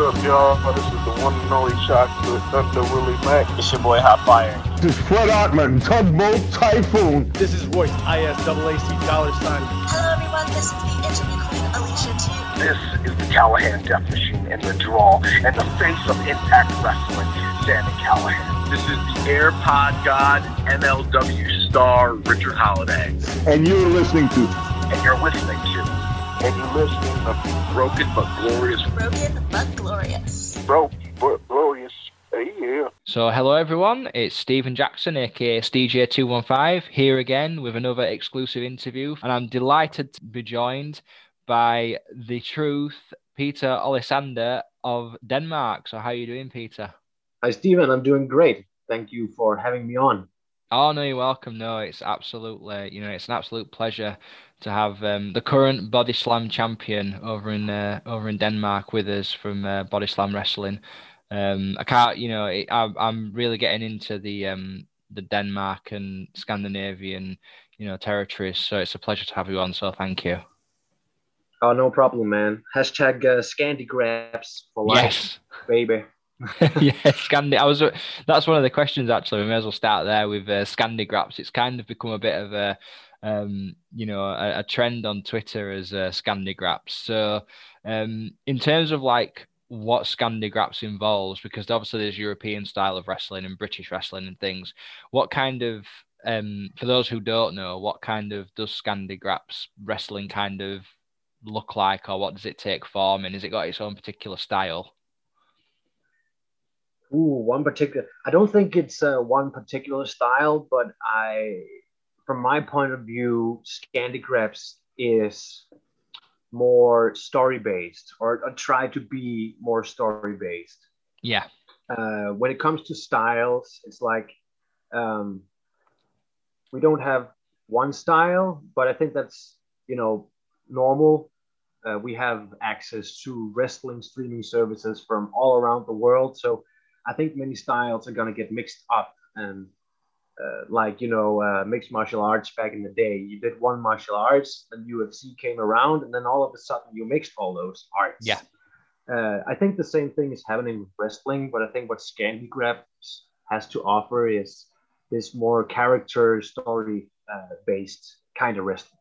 up, y'all? This is the one and only chocolate Thunder Willie Mack. It's your boy Hot Fire. This is Fred Hartman, Tugboat Typhoon. This is Royce, ISAAC dollar sign. Hello, everyone. This is the interview queen, Alicia T. This is the Callihan Death Machine and the Draw and the face of Impact Wrestling, Sami Callihan. This is the AirPod God, MLW star, Richard Holliday. And you're listening to. And you're listening to. And you're listening to Broken but Glorious. Broken but glorious. Broke but glorious. Yeah. So, hello everyone, it's Stephen Jackson, aka STJ215, here again with another exclusive interview. And I'm delighted to be joined by the truth, Peter Olisander of Denmark. So, how are you doing, Peter? Hi, Stephen. I'm doing great. Thank you for having me on. Oh no, you're welcome. No, it's absolutely you know it's an absolute pleasure to have um, the current Body Slam champion over in uh, over in Denmark with us from uh, Body Slam Wrestling. Um, I can't, you know, it, I, I'm really getting into the um, the Denmark and Scandinavian, you know, territories. So it's a pleasure to have you on. So thank you. Oh, no problem, man. Hashtag uh, Scandi Graps for life, Yes. baby. yeah, Scandi. I was. That's one of the questions actually. We may as well start there with uh, Scandi Graps. It's kind of become a bit of a, um, you know, a, a trend on Twitter as uh, Scandi Graps. So, um, in terms of like what Scandi Graps involves, because obviously there's European style of wrestling and British wrestling and things. What kind of um, for those who don't know, what kind of does Scandi Graps wrestling kind of look like, or what does it take form, and has it got its own particular style? Ooh, one particular. I don't think it's uh, one particular style, but I, from my point of view, Scandi Graps is more story based, or, or try to be more story based. Yeah. Uh, when it comes to styles, it's like um, we don't have one style, but I think that's you know normal. Uh, we have access to wrestling streaming services from all around the world, so I think many styles are gonna get mixed up and. Uh, like you know, uh, mixed martial arts back in the day, you did one martial arts, and UFC came around, and then all of a sudden you mixed all those arts. Yeah. Uh, I think the same thing is happening with wrestling, but I think what Scandi Graps has to offer is this more character story uh, based kind of wrestling.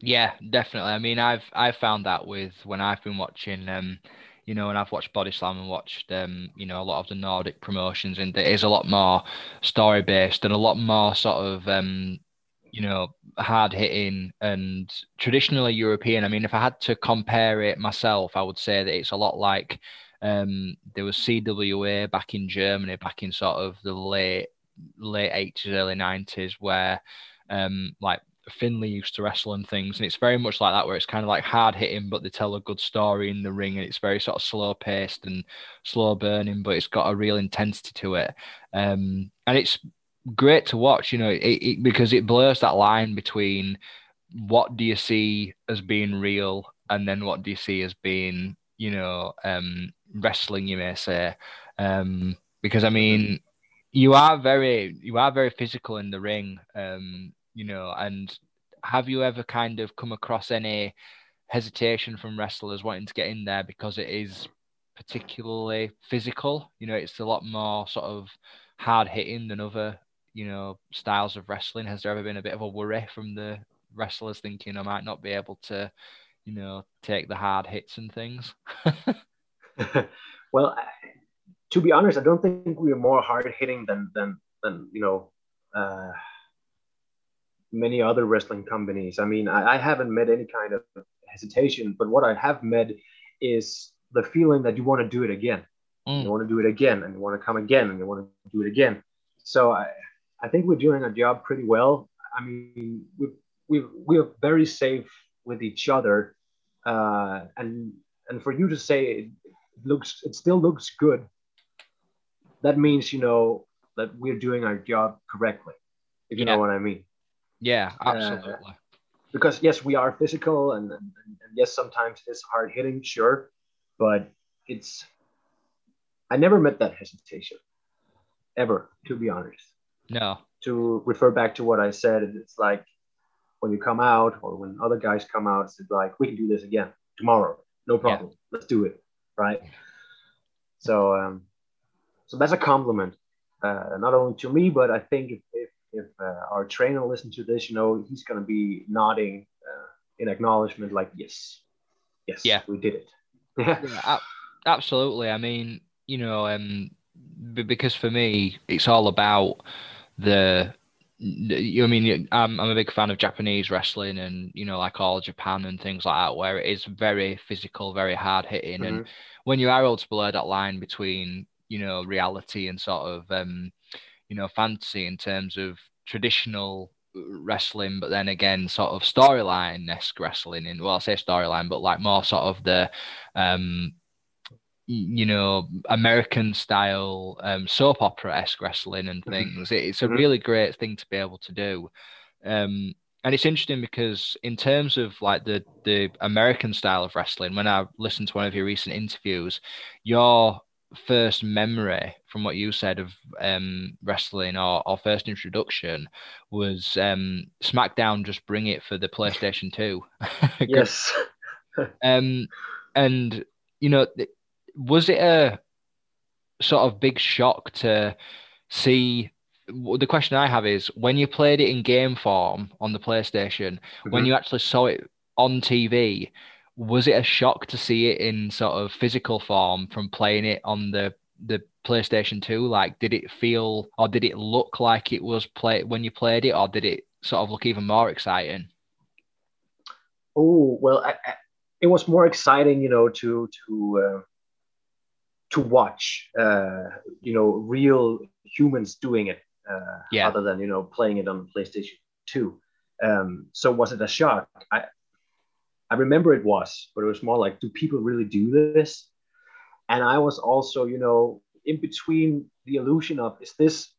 Yeah, definitely. I mean, I've I've found that with when I've been watching, um, you know, and I've watched Body Slam and watched, um, you know, a lot of the Nordic promotions, and it is a lot more story based and a lot more sort of, um, you know, hard hitting and traditionally European. I mean, if I had to compare it myself, I would say that it's a lot like um, there was CWA back in Germany, back in sort of the late late eighties, early nineties, where um, like Finlay used to wrestle and things, and it's very much like that, where it's kind of like hard hitting, but they tell a good story in the ring, and it's very sort of slow paced and slow burning, but it's got a real intensity to it, um, and it's great to watch, you know, it, it, because it blurs that line between what do you see as being real, and then what do you see as being, you know, um, wrestling, you may say, um, because I mean, you are very, you are very physical in the ring. Um, you know, and have you ever kind of come across any hesitation from wrestlers wanting to get in there because it is particularly physical? You know, it's a lot more sort of hard hitting than other, you know, styles of wrestling. Has there ever been a bit of a worry from the wrestlers thinking I might not be able to, you know, take the hard hits and things? well, to be honest, I don't think we are more hard hitting than than than you know. Uh, many other wrestling companies. I mean, I, I, haven't met any kind of hesitation, but what I have met is the feeling that you want to do it again. Mm. You want to do it again, and you want to come again, and you want to do it again. So I, I think we're doing our job pretty well. I mean, we we we're very safe with each other, uh, and and for you to say it looks, it still looks good. That means you know that we're doing our job correctly, if you yeah. know what I mean. Yeah, absolutely. Uh, because yes, we are physical, and, and, and yes, sometimes it's hard hitting, sure, but it's. I never met that hesitation, ever, to be honest. No. To refer back to what I said, it's like when you come out or when other guys come out, it's like we can do this again tomorrow, no problem. Yeah. Let's do it, right? So um, so that's a compliment, uh, not only to me, but I think if if, if uh, our trainer listens to this, you know, he's gonna be nodding uh, in acknowledgement, like yes, yes, Yeah. we did it. Yeah, ab- absolutely. I mean, you know, um, b- because for me, it's all about the. You, I mean, I'm I'm a big fan of Japanese wrestling, and you know, like all Japan and things like that, where it is very physical, very hard hitting, and when you are able to blur that line between, you know, reality and sort of, um, you know, fantasy in terms of traditional wrestling, but then again, sort of storyline esque wrestling. In well, I say storyline, but like more sort of the, um, you know, American style um, soap opera esque wrestling and Mhm. things. It- It's a Mhm. really great thing to be able to do. Um, and it's interesting because in terms of like the the American style of wrestling, when I listened to one of your recent interviews, your first memory from what you said of um, wrestling or, or first introduction was um, SmackDown Just Bring It for the PlayStation 2. yes. Um, and you know, was it a sort of big shock to see? The question I have is when you played it in game form on the PlayStation, when Mhm. you actually saw it on TV, was it a shock to see it in sort of physical form from playing it on the the PlayStation 2? Like, did it feel or did it look like it was play when you played it, or did it sort of look even more exciting? Oh well, I, I, it was more exciting, you know, to to uh, to watch, uh, you know, real humans doing it, uh, Yeah. other than you know playing it on the PlayStation Two. Um, so was it a shock? I I remember it was, but it was more like, do people really do this? And I was also, you know, in between the illusion of is this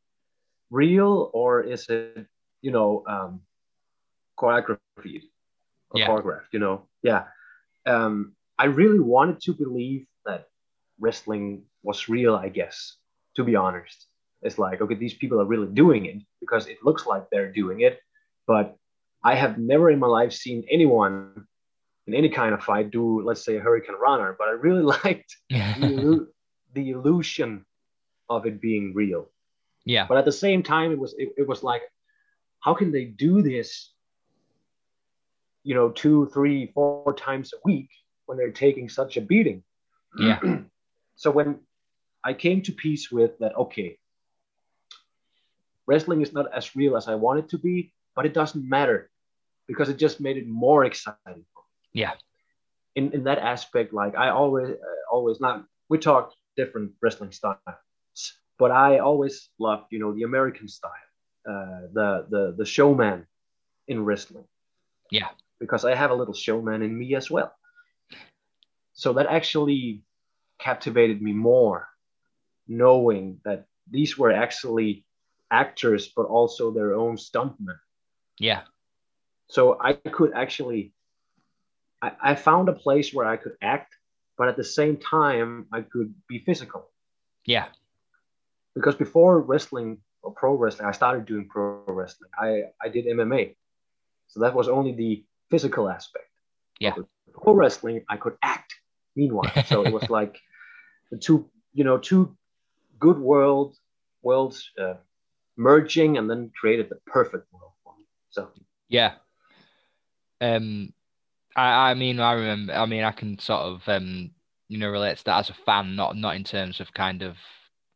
real or is it, you know, um, choreographed or Yeah. choreographed, you know? Yeah. Um, I really wanted to believe that wrestling was real, I guess, to be honest. It's like, okay, these people are really doing it because it looks like they're doing it. But I have never in my life seen anyone in any kind of fight do, let's say, a Hurricanrana. But I really liked the, the illusion of it being real. yeah. But at the same time, it was it, it was like, how can they do this? You know, two, three, four times a week when they're taking such a beating. Yeah. so when I came to peace with that, okay, wrestling is not as real as I want it to be, but it doesn't matter because it just made it more exciting. Yeah. In in that aspect, like I always uh, always not we talk different wrestling styles, but I always loved you know the American style, uh, the the the showman in wrestling. Yeah. Because I have a little showman in me as well. So that actually captivated me more, knowing that these were actually actors, but also their own stuntmen. Yeah. So I could actually, I, I found a place where I could act, but at the same time, I could be physical. Yeah. Because before wrestling or pro wrestling, I started doing pro wrestling. I, I did MMA. So that was only the physical aspect. Yeah. Pro wrestling, I could act meanwhile. So it was like the two, you know, two good world worlds uh, merging and then created the perfect world for me. So Yeah. Um, I I mean I remember I mean I can sort of um you know relate to that as a fan, not not in terms of kind of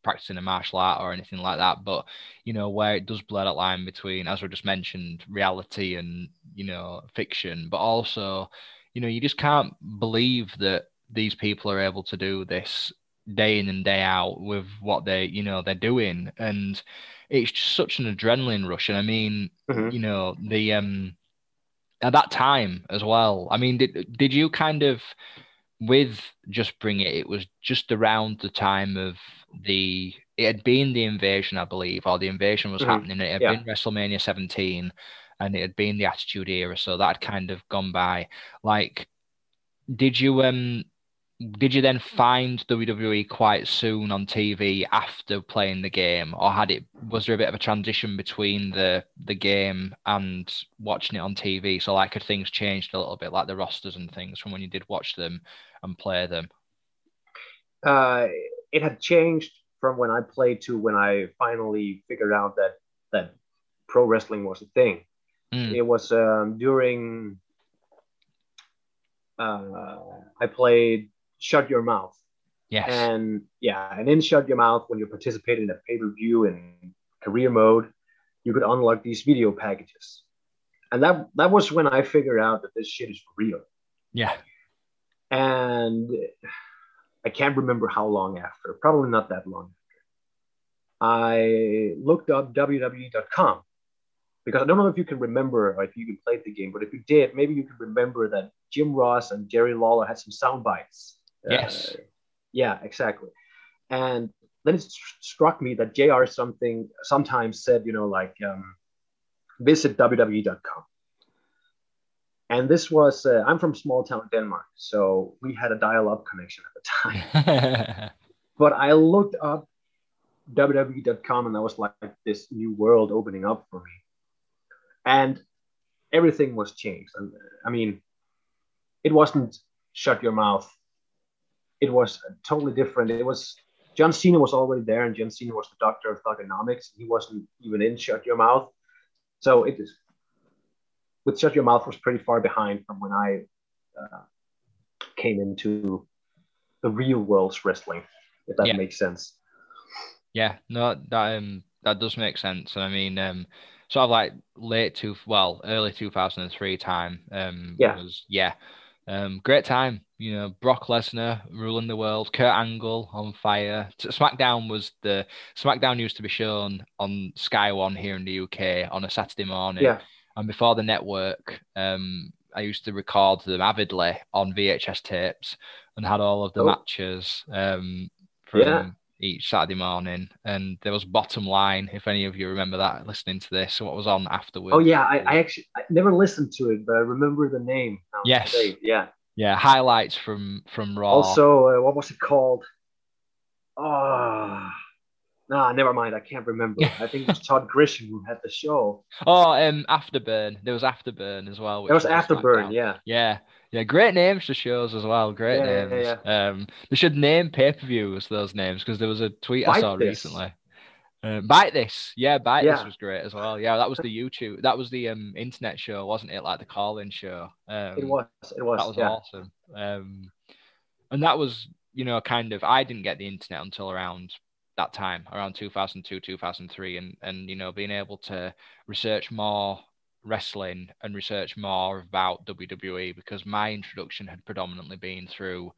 practicing a martial art or anything like that, but you know where it does blur that line between, as we just mentioned, reality and you know fiction, but also you know you just can't believe that these people are able to do this day in and day out with what they you know they're doing and it's just such an adrenaline rush and i mean Mhm. you know the um at that time as well i mean did did you kind of with just bring it it was just around the time of the it had been the invasion i believe or the invasion was Mhm. happening it had Yeah. been wrestlemania 17 and it had been the attitude era so that had kind of gone by like did you um did you then find WWE quite soon on TV after playing the game, or had it was there a bit of a transition between the the game and watching it on TV? So like had things changed a little bit, like the rosters and things from when you did watch them and play them? uh, it had changed from when I played to when I finally figured out that that pro wrestling was a thing. Mm. It was um, during uh, I played Shut Your Mouth, Yes. and yeah, and in Shut Your Mouth, when you participated in a pay per view in career mode, you could unlock these video packages, and that that was when I figured out that this shit is real. yeah. And I can't remember how long after, probably not that long after. I looked up WWE.com because I don't know if you can remember or if you can play the game, but if you did, maybe you can remember that Jim Ross and Jerry Lawler had some sound bites. Yes. Uh, yeah, exactly. And then it st- struck me that JR something sometimes said, you know, like um, visit WWE.com. And this was, uh, I'm from small town Denmark, so we had a dial up connection at the time. but I looked up WWE.com and that was like this new world opening up for me. And everything was changed. And I mean, it wasn't shut your mouth. It was totally different. It was John Cena was already there, and John Cena was the doctor of Thuganomics. He wasn't even in Shut Your Mouth. So it is with Shut Your Mouth was pretty far behind from when I uh, came into the real world's wrestling, if that Yeah. makes sense. Yeah, no, that um that does make sense. And I mean, um, sort of like late two, well, early two thousand and three time. Um, Yeah. was yeah, um, great time. You know, Brock Lesnar ruling the world, Kurt Angle on fire. SmackDown was the SmackDown used to be shown on Sky One here in the UK on a Saturday morning. Yeah, And before the network, um, I used to record them avidly on VHS tapes and had all of the Oh. matches um, from Yeah. Each Saturday morning. And there was Bottom Line, if any of you remember that listening to this, what was on afterwards. Oh yeah, I, I actually I never listened to it, but I remember the name. now that you Yes. it. Yeah. Yeah, highlights from from Raw. Also, uh, what was it called? Oh, nah, never mind. I can't remember. I think it was Todd Grisham who had the show. oh, um, Afterburn. There was Afterburn as well. There was on Afterburn. Yeah. Yeah, yeah, great names to shows as well. Great Yeah, yeah, names. Um, they should name pay per views those names because there was a tweet I saw This. recently. Uh, Byte this, yeah, Byte this was great as well. Yeah, that was the YouTube, that was the um internet show, wasn't it? Like the call-in show. Um, It was. It was. that was yeah. awesome. Um, and that was, you know, kind of. I didn't get the internet until around that time, around 2002, 2003, and and you know, being able to research more wrestling and research more about WWE because my introduction had predominantly been through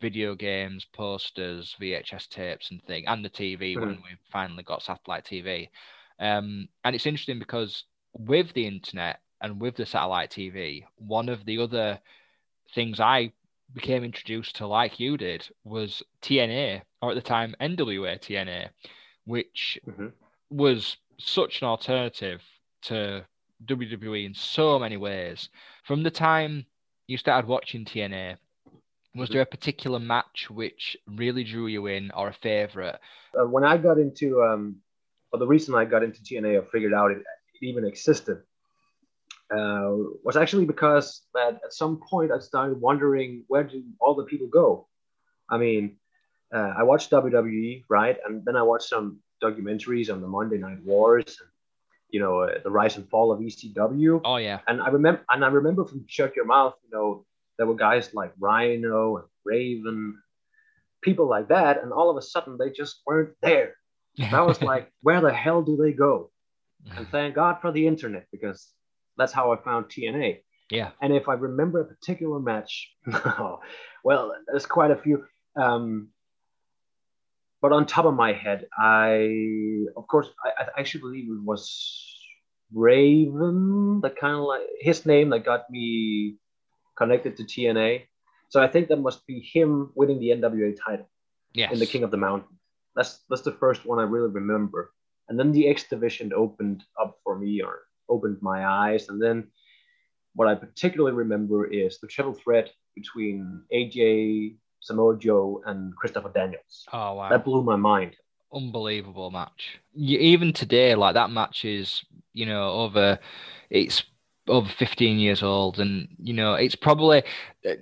video games, posters, VHS tapes, and thing, and the TV when we finally got satellite TV. Um, and it's interesting because with the internet and with the satellite TV, one of the other things I became introduced to, like you did, was TNA, or at the time NWA TNA, which Mhm. was such an alternative to WWE in so many ways. From the time you started watching TNA, was there a particular match which really drew you in or a favorite? Uh, when I got into, um, well, the reason I got into TNA or figured out it, it even existed uh, was actually because that at some point I started wondering where do all the people go. I mean, uh, I watched WWE, right, and then I watched some documentaries on the Monday Night Wars, and you know, uh, the rise and fall of ECW. Oh yeah, And I remember, and I remember from Shut Your Mouth, you know, there were guys like Rhino and Raven, people like that, and all of a sudden they just weren't there. I was like, where the hell do they go? And thank God for the internet because that's how I found TNA. yeah, And if I remember a particular match, well, there's quite a few. Um, but on top of my head, I, of course, I, I actually believe it was Raven, that kind of like his name that got me connected to TNA. So I think that must be him winning the NWA title yes, in the King of the Mountain. That's that's the first one I really remember. And then the X Division opened up for me or opened my eyes. And then what I particularly remember is the triple threat between AJ, Samoa Joe, and Christopher Daniels. Oh wow, That blew my mind. unbelievable match. You, even today, like that match is, you know, over. It's over 15 years old and you know it's probably uh,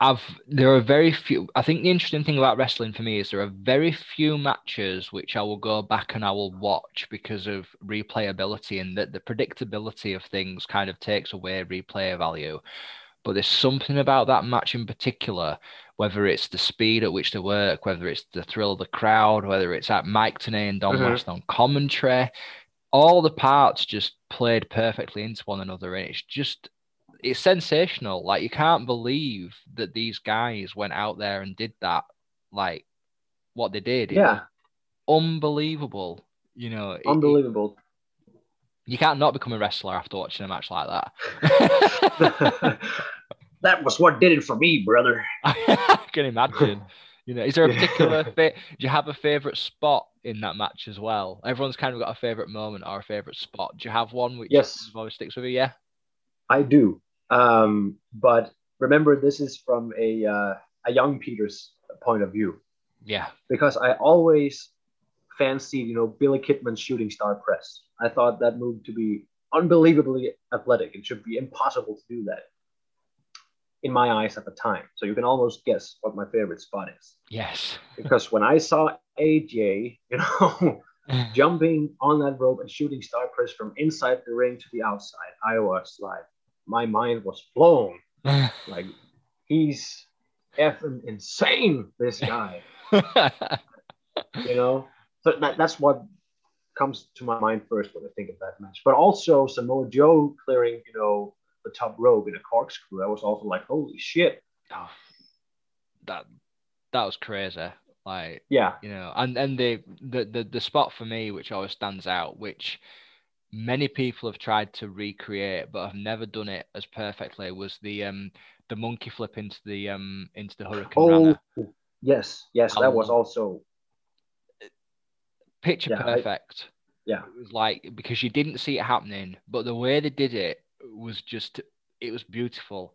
i've there are very few i think the interesting thing about wrestling for me is there are very few matches which i will go back and i will watch because of replayability and that the predictability of things kind of takes away replay value but there's something about that match in particular whether it's the speed at which they work whether it's the thrill of the crowd whether it's at mike Tenay and don Mhm. west on commentary all the parts just played perfectly into one another and it's just it's sensational like you can't believe that these guys went out there and did that like what they did Yeah, unbelievable you know it- it- unbelievable. You can't not become a wrestler after watching a match like that. That was what did it for me, brother. i can imagine. You know is there a particular fa- do you have a favorite spot in that match as well? Everyone's kind of got a favorite moment or a favorite spot. Do you have one which Yes. always sticks with you? Yeah. I do. Um, but remember, this is from a uh, a young Peter's point of view. Yeah. Because I always fancied, you know, Billy Kidman's shooting star press. I thought that move to be unbelievably athletic. It should be impossible to do that in my eyes at the time. So you can almost guess what my favorite spot is. yes Because when I saw AJ, you know, jumping on that rope and shooting star press from inside the ring to the outside, I was like, my mind was blown. Like, he's effing insane, this guy, you know? So that, that's what comes to my mind first when I think of that match. But also Samoa Joe clearing, you know, the top rope in a corkscrew. I was also like, holy shit. oh, that that was crazy. Like Yeah. you know, and and the, the the the spot for me, which always stands out, which many people have tried to recreate but have never done it as perfectly, was the um the monkey flip into the um into the hurricane Oh, runner. yes. Yes. That was also, Picture yeah, I- perfect. yeah. It was like because you didn't see it happening, but the way they did it was just it was beautiful.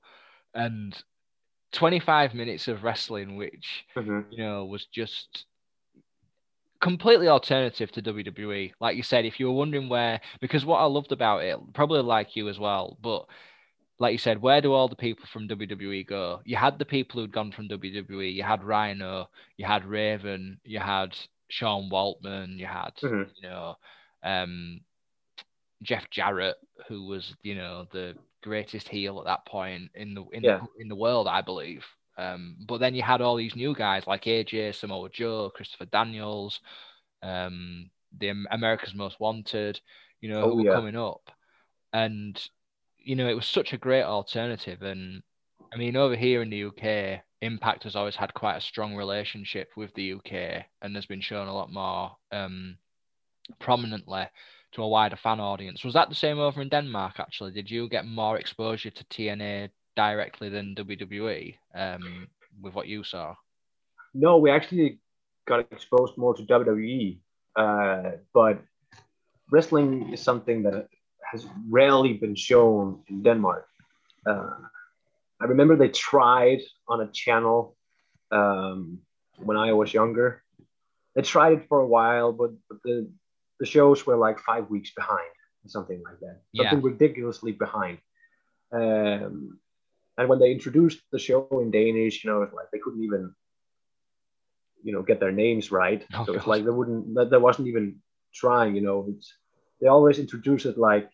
And 25 minutes of wrestling, which Mhm. you know, was just completely alternative to WWE. Like you said, if you were wondering where, because what I loved about it, probably like you as well, but like you said, where do all the people from WWE go? You had the people who'd gone from WWE. You had Rhino, you had Raven, you had Sean Waltman, you had, Mhm. you know, um, Jeff Jarrett, who was, you know, the greatest heel at that point in the in, Yeah. the, in the world, I believe. Um, but then you had all these new guys like AJ, Samoa Joe, Christopher Daniels, um, the America's Most Wanted, you know, Oh, who were yeah. coming up, and you know it was such a great alternative. And I mean, over here in the UK, Impact has always had quite a strong relationship with the UK, and has been shown a lot more um, prominently to a wider fan audience. Was that the same over in Denmark? Actually, did you get more exposure to TNA directly than WWE um, with what you saw? No, we actually got exposed more to WWE, uh, but wrestling is something that has rarely been shown in Denmark. Uh, I remember they tried on a channel um, when I was younger. They tried it for a while, but, but the the shows were like five weeks behind, or something like that. Yeah. Something ridiculously behind. Um, and when they introduced the show in Danish, you know, it's like they couldn't even, you know, get their names right. Oh, so it's like they wouldn't, that there wasn't even trying. You know, it's they always introduce it like,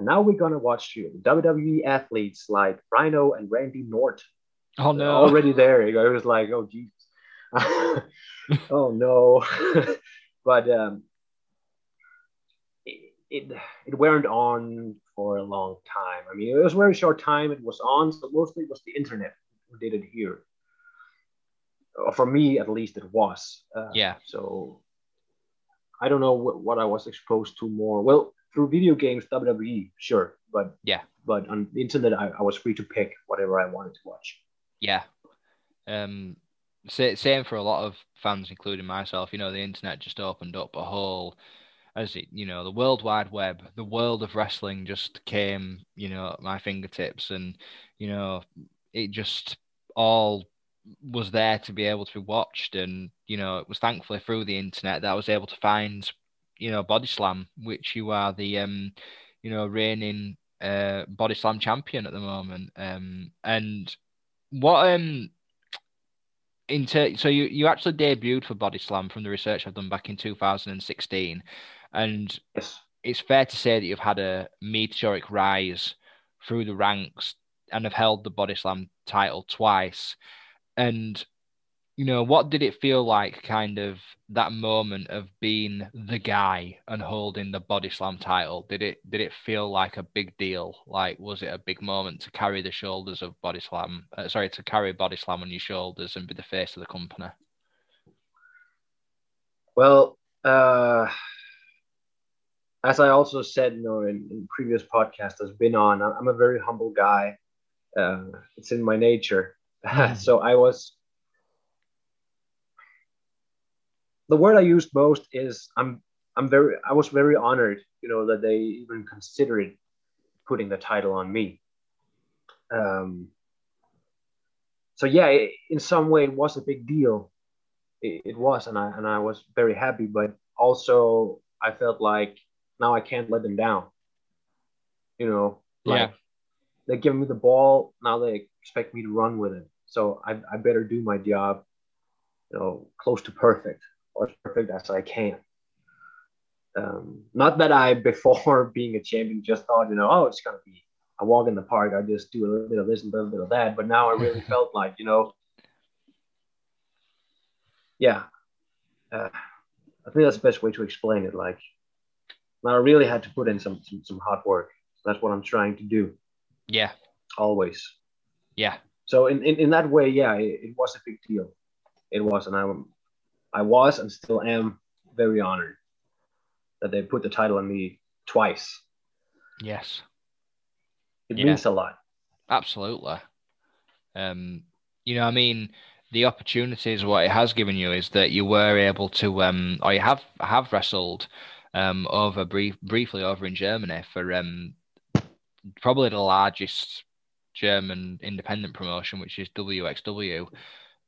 and now we're gonna watch you WWE athletes like Rhino and Randy Norton Oh no! already there. It was like, oh Jesus, oh no. but um, it, it it weren't on for a long time. I mean, it was a very short time. It was on, so mostly it was the internet who did it here. Or for me, at least, it was. Uh, Yeah. So I don't know what, what I was exposed to more. Well, through video games, WWE, sure, but Yeah. But on the internet, I, I was free to pick whatever I wanted to watch. Yeah. Um, sa- same for a lot of fans, including myself. You know, the internet just opened up a whole, as it, you know, the World Wide Web, the world of wrestling just came, you know, at my fingertips, and you know, it just all was there to be able to be watched, and you know, it was thankfully through the internet that I was able to find, you know, Body Slam, which you are the, um, you know, reigning uh, body slam champion at the moment. Um, and what um in ter- so you you actually debuted for body slam from the research I've done back in 2016, and Yes. it's fair to say that you've had a meteoric rise through the ranks and have held the body slam title twice. And you know, what did it feel like kind of that moment of being the guy and holding the body slam title? Did it did it feel like a big deal? Like was it a big moment to carry the shoulders of body slam? Uh, sorry, to carry body slam on your shoulders and be the face of the company? Well, uh, as I also said, you know, in, in previous podcasts I've been on, I'm a very humble guy. Uh, it's in my nature. so I was. The word I used most is I'm. I'm very. I was very honored, you know, that they even considered putting the title on me. Um, so yeah, it, in some way, it was a big deal it, it was and I and I was very happy but also I felt like now I can't let them down you know like Yeah. they give me the ball now they expect me to run with it so I, I better do my job you know close to perfect as perfect as I can um, not that I before being a champion just thought you know oh it's gonna be a walk in the park I just do a little bit of this and a little bit of that but now I really felt like you know yeah, uh, I think that's the best way to explain it. Like, now I really had to put in some some, some hard work. That's what I'm trying to do Yeah, always. yeah, So in, in, in that way, yeah, it, it was a big deal. It was, and I I was and still am very honored that they put the title on me twice. yes. It Yeah. means a lot. Absolutely. Um, you know, I mean, the opportunities what it has given you is that you were able to, um, or you have have wrestled, um, over brief briefly over in Germany for um, probably the largest German independent promotion, which is WXW,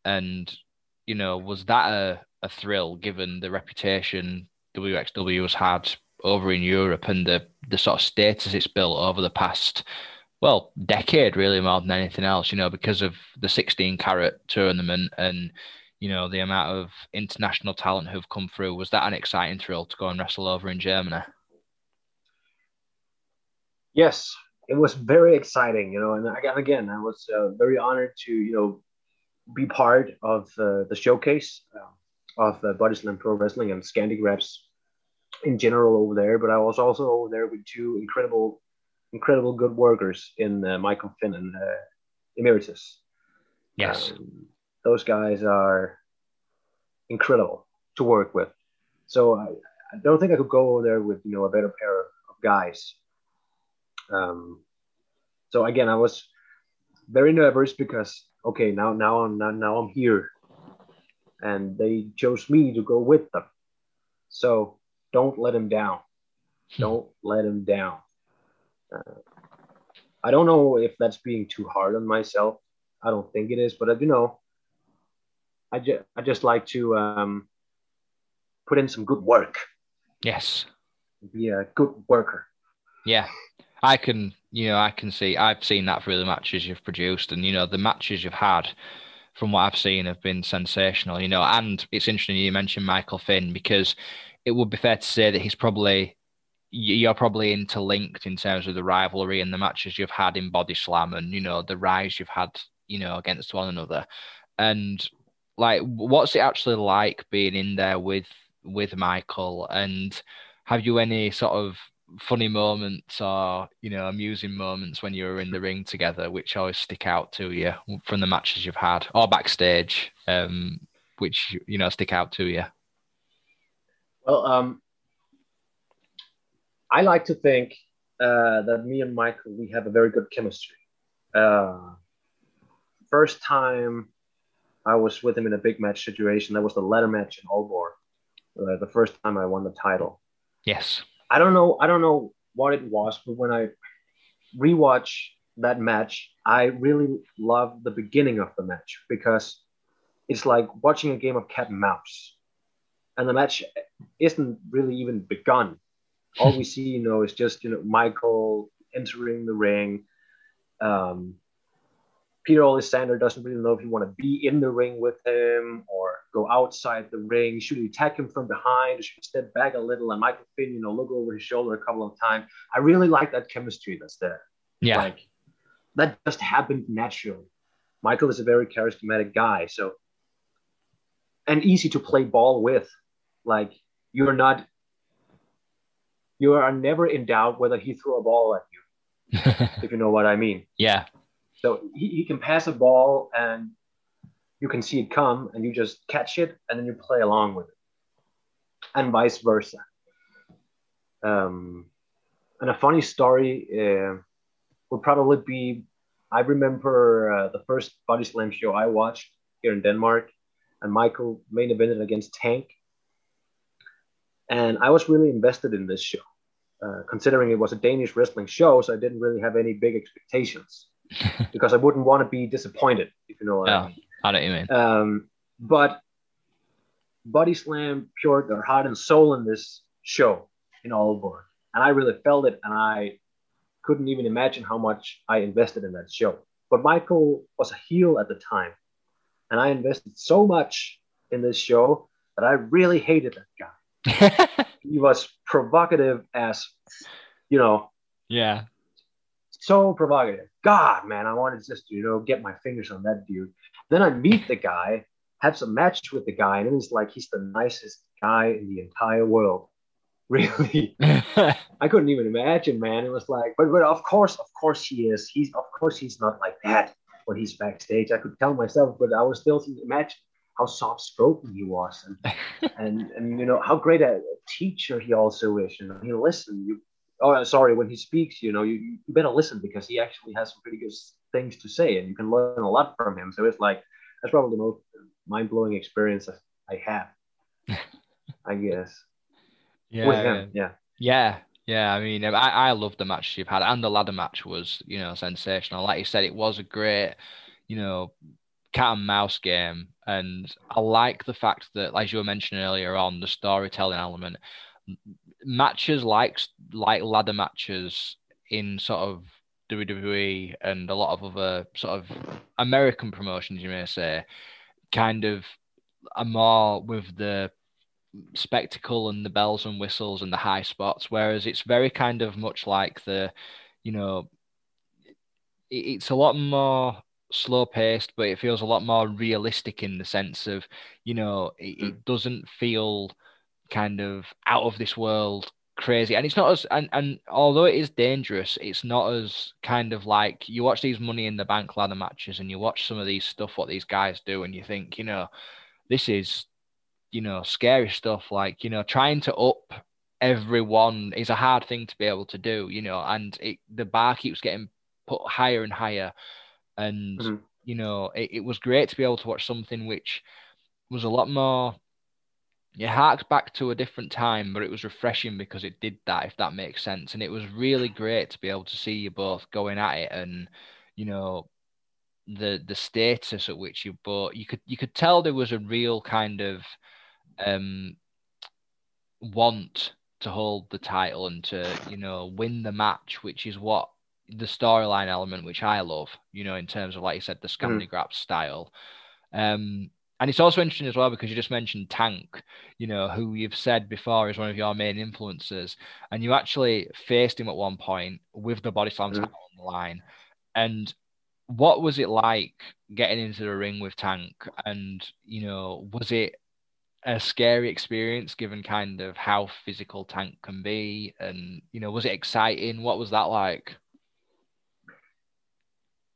and you know, was that a a thrill given the reputation WXW has had over in Europe and the the sort of status it's built over the past well, decade really more than anything else, you know, because of the 16 carat tournament and, you know, the amount of international talent who've come through. Was that an exciting thrill to go and wrestle over in Germany? Yes, it was very exciting, you know, and again, I was uh, very honored to, you know, be part of uh, the showcase uh, of uh, Body Slam Pro Wrestling and Scandi Reps in general over there. But I was also over there with two incredible, incredible good workers in uh, Michael Finn and uh, Emeritus. Yes. Um, those guys are incredible to work with. So I, I don't think I could go over there with you know a better pair of guys. Um, so again, I was very nervous because okay, now now I'm now, now I'm here, and they chose me to go with them. So don't let him down. Don't let him down. Uh, I don't know if that's being too hard on myself. I don't think it is, but uh, you know, I just I just like to um, put in some good work, Yes. be a good worker. Yeah. I can, you know, I can see, I've seen that through the matches you've produced, and you know, the matches you've had, from what I've seen, have been sensational. You know, and it's interesting you mentioned Michael Finn because it would be fair to say that he's probably, you're probably interlinked in terms of the rivalry and the matches you've had in Body Slam, and you know, the rise you've had, you know, against one another, and like, what's it actually like being in there with with Michael, and have you any sort of funny moments or you know amusing moments when you were in the ring together which always stick out to you from the matches you've had or backstage um which you know stick out to you Well, um, I like to think uh, that me and Michael we have a very good chemistry. Uh, first time I was with him in a big match situation, that was the ladder match in Aalborg. Uh, the first time I won the title. yes I don't know. I don't know what it was, but when I rewatch that match, I really love the beginning of the match because it's like watching a game of cat and mouse, and the match isn't really even begun. All we see, you know, is just you know Michael entering the ring. Um, Peter Alexander doesn't really know if you want to be in the ring with him or go outside the ring. Should he attack him from behind? Should he step back a little and Michael Finn, you know, look over his shoulder a couple of times? I really like that chemistry that's there. Yeah. Like that just happened naturally. Michael is a very charismatic guy, so and easy to play ball with. Like you're not you are never in doubt whether he threw a ball at you, if you know what I mean. yeah. So he, he can pass a ball and you can see it come and you just catch it and then you play along with it. And vice versa. Um, and a funny story uh, would probably be I remember uh, the first Body Slam show I watched here in Denmark, and Michael main evented against Tank. And I was really invested in this show, uh, considering it was a Danish wrestling show, so I didn't really have any big expectations because I wouldn't want to be disappointed, if you know what I mean. I know what you mean. Um, but Body Slam poured their heart and soul in this show in all Aalborg. And I really felt it. And I couldn't even imagine how much I invested in that show. But Michael was a heel at the time. And I invested so much in this show that I really hated that guy. He was provocative as, you know, yeah. so provocative. God, man, I wanted just to, you know, get my fingers on that dude. Then I meet the guy, have some match with the guy, and it's like he's the nicest guy in the entire world. Really, I couldn't even imagine, man. It was like, but but of course, of course he is. He's of course he's not like that when he's backstage. I could tell myself, but I was still to imagine how soft spoken he was, and and and you know how great a teacher he also is. You know, he listen. You oh sorry when he speaks, you know, you, you better listen because he actually has some pretty good things to say, and you can learn a lot from him. So it's like that's probably the most mind blowing experience I have, I guess, Yeah. with him. Yeah. Yeah, yeah. I mean, I I love the match you've had, and the ladder match was, you know, sensational. Like you said, it was a great, you know, cat and mouse game, and I like the fact that, as you were mentioning earlier on, the storytelling element, matches like like ladder matches in sort of WWE and a lot of other sort of American promotions, you may say, kind of are more with the spectacle and the bells and whistles and the high spots, whereas it's very kind of much like the, you know, it's a lot more slow paced, but it feels a lot more realistic in the sense of, you know, it, it mm. doesn't feel kind of out of this world crazy. And it's not as and, and although it is dangerous it's not as kind of like you watch these money in the bank ladder matches and you watch some of these stuff what these guys do and you think you know this is you know scary stuff. Like you know trying to up everyone is a hard thing to be able to do you know and it, the bar keeps getting put higher and higher. And Mhm. you know it, it was great to be able to watch something which was a lot more it harks back to a different time, but it was refreshing because it did that, if that makes sense. And it was really great to be able to see you both going at it and, you know, the the status at which you both you could you could tell there was a real kind of um want to hold the title and to, you know, win the match, which is what the storyline element, which I love, you know, in terms of like you said, the Scandi Grap style. Um and it's also interesting as well because you just mentioned Tank, you know, who you've said before is one of your main influences, and you actually faced him at one point with the body slam Mhm. on the line. And what was it like getting into the ring with Tank? And you know, was it a scary experience given kind of how physical Tank can be? And you know, was it exciting? What was that like?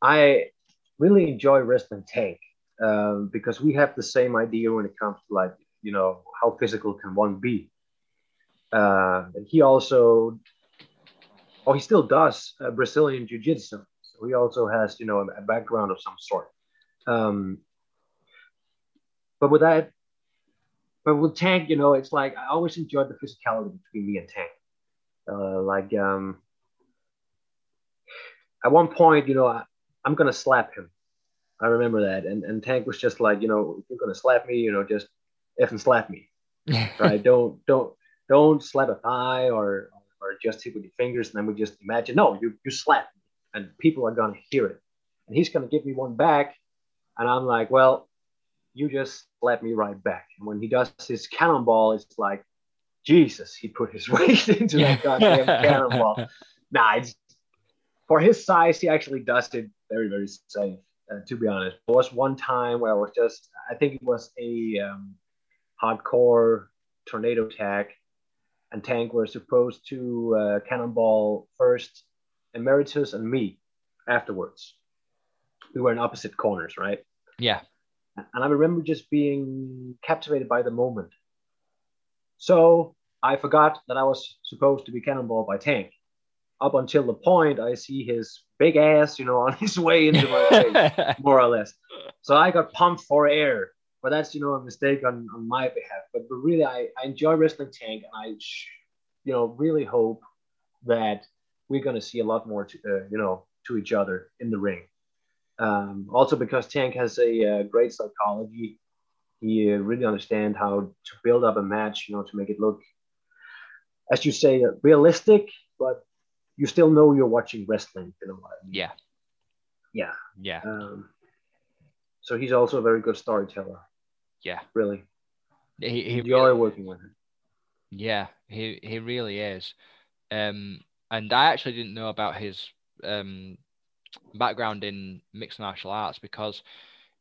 I really enjoy wrestling Tank um, because we have the same idea when it comes to like you know how physical can one be. Uh, and he also, oh, he still does uh, Brazilian jiu-jitsu. So he also has you know a, a background of some sort. Um, but with that, but with Tank, you know, it's like I always enjoyed the physicality between me and Tank. Uh, like um, at one point, you know, I, I'm gonna slap him. I remember that, and and Tank was just like, you know, if you're gonna slap me, you know, just effing slap me, right? don't don't don't slap a thigh or or just hit with your fingers, and then we just imagine, no, you you slap me, and people are gonna hear it, and he's gonna give me one back, and I'm like, well, you just slap me right back. And when he does his cannonball, it's like, Jesus, he put his weight into that goddamn cannonball. Nah, it's for his size, he actually does it very, very safe. Uh, to be honest, there was one time where I was just, I think it was a um, hardcore tornado attack, and Tank were supposed to uh, cannonball first Emeritus and me afterwards. We were in opposite corners, right? Yeah. And I remember just being captivated by the moment. So I forgot that I was supposed to be cannonballed by Tank up until the point I see his big ass, you know, on his way into my face, more or less. So I got pumped for air, but that's you know a mistake on, on my behalf. But, but really, I, I enjoy wrestling Tank, and I, you know, really hope that we're gonna see a lot more, to, uh, you know, to each other in the ring. Um, also because Tank has a uh, great psychology, he uh, really understands how to build up a match, you know, to make it look, as you say, realistic, but you still know you're watching wrestling. You a while. Yeah. Yeah. Yeah. Um, so he's also a very good storyteller. Yeah. Really. He, he Enjoy really- working with him. Yeah, he he really is. Um, and I actually didn't know about his um background in mixed martial arts because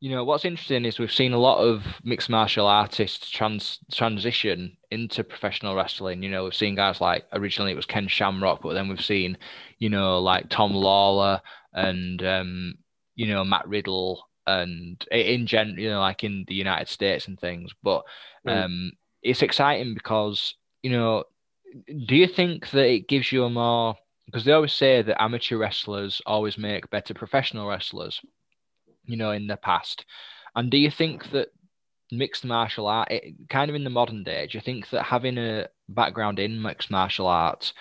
you know what's interesting is we've seen a lot of mixed martial artists trans transition into professional wrestling. You know, we've seen guys like originally it was Ken Shamrock, but then we've seen you know like Tom Lawlor and um, you know Matt Riddle and in gen you know like in the United States and things. But Mm. um, it's exciting because you know do you think that it gives you a more because they always say that amateur wrestlers always make better professional wrestlers you know in the past. And do you think that mixed martial art it, kind of in the modern day do you think that having a background in mixed martial arts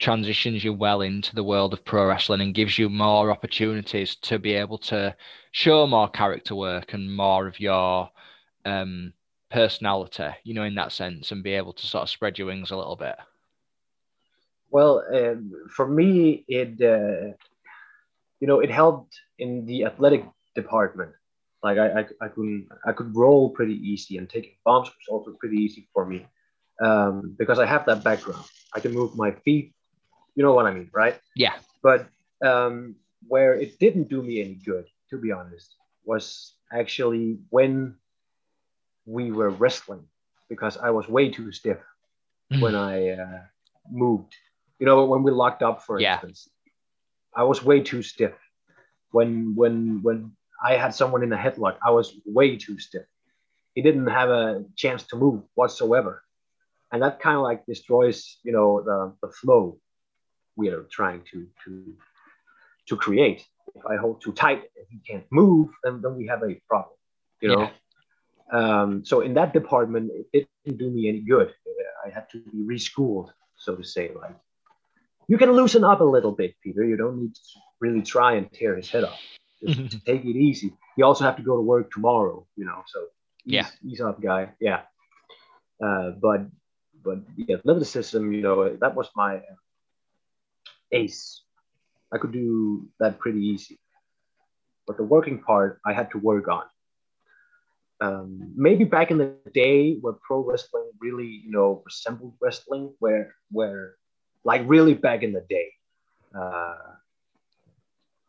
transitions you well into the world of pro wrestling and gives you more opportunities to be able to show more character work and more of your um personality you know in that sense and be able to sort of spread your wings a little bit? Well, um, for me, it uh, you know it helped in the athletic department. Like I, I, I could I could roll pretty easy, and taking bombs was also pretty easy for me um, because I have that background. I can move my feet. You know what I mean, right? yeah But um, where it didn't do me any good, to be honest, was actually when we were wrestling because I was way too stiff when I uh, moved. You know, when we locked up, for Yeah. instance, I was way too stiff. When when when I had someone in a headlock, I was way too stiff. He didn't have a chance to move whatsoever, and that kind of like destroys, you know, the the flow we are trying to to to create. If I hold too tight and he can't move, then then we have a problem. You know. Um, so in that department, it didn't do me any good. I had to be reschooled, so to say. Like, you can loosen up a little bit, Peter. You don't need to really try and tear his head off. Just take it easy. You also have to go to work tomorrow, you know. So ease, Yeah. ease up, guy. Yeah. Uh, but but the athletic system, you know, that was my uh, ace. I could do that pretty easy. But the working part, I had to work on um, maybe back in the day where pro wrestling really you know resembled wrestling where where like really back in the day uh,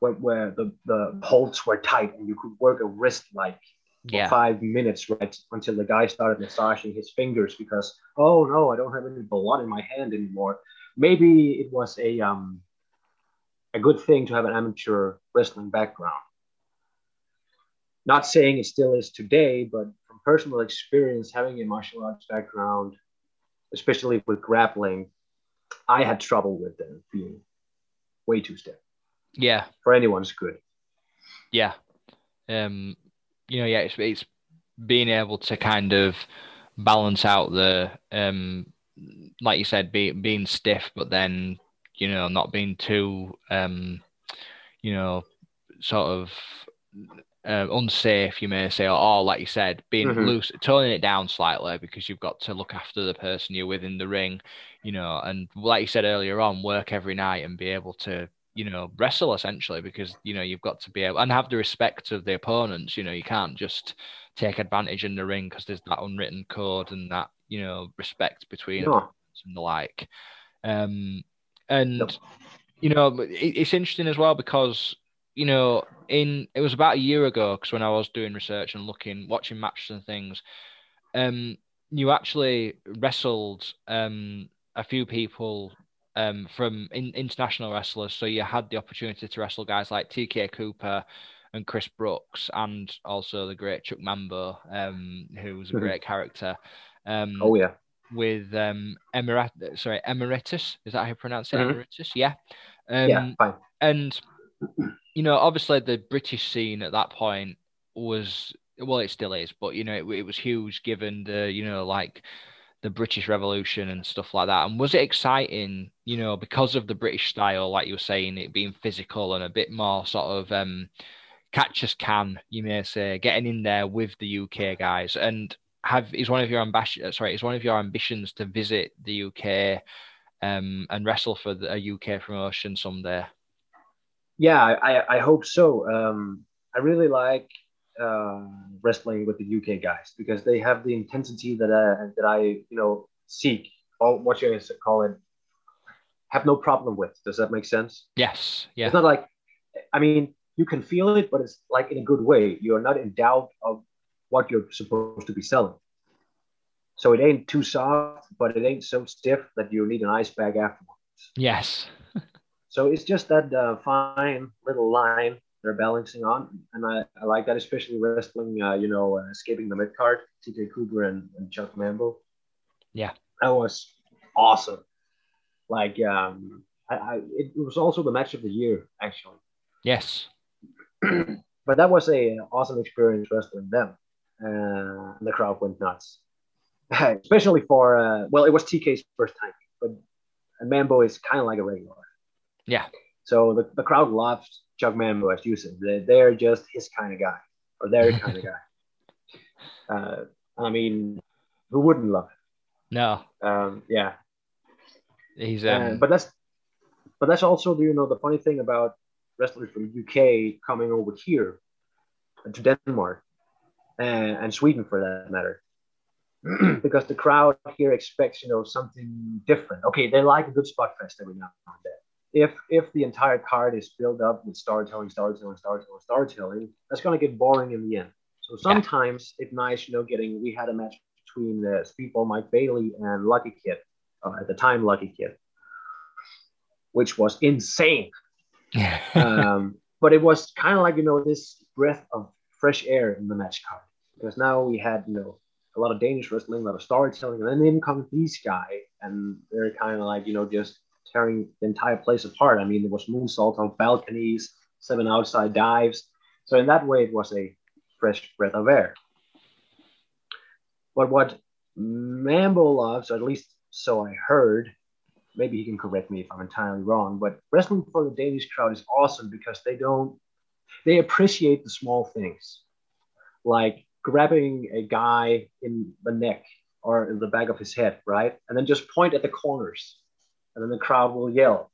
where, where the, the holds were tight and you could work a wrist like yeah. five minutes right until the guy started massaging his fingers because oh no i don't have any blood in my hand anymore. Maybe it was a um a good thing to have an amateur wrestling background. Not saying it still is today, but from personal experience, having a martial arts background, especially with grappling, I had trouble with them being way too stiff yeah for anyone's good. Yeah. Um, you know, yeah, it's it's being able to kind of balance out the um like you said, be, being stiff but then, you know, not being too um you know, sort of uh, unsafe, you may say, or, or like you said, being Mhm. loose, toning it down slightly because you've got to look after the person you're with in the ring, you know, and like you said earlier on, work every night and be able to, you know, wrestle essentially because you know you've got to be able and have the respect of the opponents. You know, you can't just take advantage in the ring because there's that unwritten code and that you know respect between No. and the like. Um, and you know, it, it's interesting as well because you know, in it was about a year ago because when I was doing research and looking, watching matches and things, um, you actually wrestled um a few people um from in, international wrestlers, so you had the opportunity to wrestle guys like TK Cooper and Chris Brooks, and also the great Chuck Mambo, um, who was a Mhm. great character. Um, Oh yeah. with um Emirat sorry Emeritus is that how you pronounce it Mhm. Emeritus yeah um yeah. Fine. and you know obviously the British scene at that point was well it still is but you know it, it was huge given the you know like the British Revolution and stuff like that and was it exciting you know because of the British style like you were saying it being physical and a bit more sort of um catch as can you may say getting in there with the UK guys and have is one of your ambition sorry is one of your ambitions to visit the UK um and wrestle for a UK promotion someday Yeah, I, I hope so. Um, I really like uh, wrestling with the UK guys because they have the intensity that I, that I you know seek or what you guys call it have no problem with. Does that make sense? yes yeah It's not like I mean you can feel it, but it's like in a good way. You're not in doubt of what you're supposed to be selling. So it ain't too soft, but it ain't so stiff that you need an ice bag afterwards. yes So it's just that uh, fine little line they're balancing on, and I, I like that, especially wrestling. Uh, you know, uh, escaping the mid card, TK Cooper and, and Chuck Mambo. Yeah. that was awesome. Like, um, I, I it was also the match of the year actually, yes but that was a awesome experience wrestling them, uh, and the crowd went nuts, especially for uh, well, it was TK's first time, but Mambo is kind of like a regular. yeah So the, the crowd loves Chuck Mambo, as you. They're, they're just his kind of guy, or their kind of guy. Uh, I mean, who wouldn't love no it? Um, yeah. he's um but that's but that's also you know the funny thing about wrestlers from UK coming over here to Denmark and, and Sweden for that matter. because the crowd here expects you know something different. Okay, they like a good spot fest every now and then. If if the entire card is filled up with storytelling, storytelling, storytelling, storytelling, that's gonna get boring in the end. So sometimes it's nice, you know, getting. We had a match between uh, Speedball Mike Bailey and Lucky Kid, uh, at the time Lucky Kid, which was insane. um, but it was kind of like you know this breath of fresh air in the match card because now we had you know a lot of Danish wrestling, a lot of storytelling, and then in comes these guy, and they're kind of like you know just tearing the entire place apart. I mean, there was moonsault on balconies, seven outside dives, so in that way it was a fresh breath of air. But what Mambo loves, or at least so I heard, maybe he can correct me if I'm entirely wrong, but wrestling for the Danish crowd is awesome because they don't, they appreciate the small things, like grabbing a guy in the neck or in the back of his head, right? And then just point at the corners. And then the crowd will yell,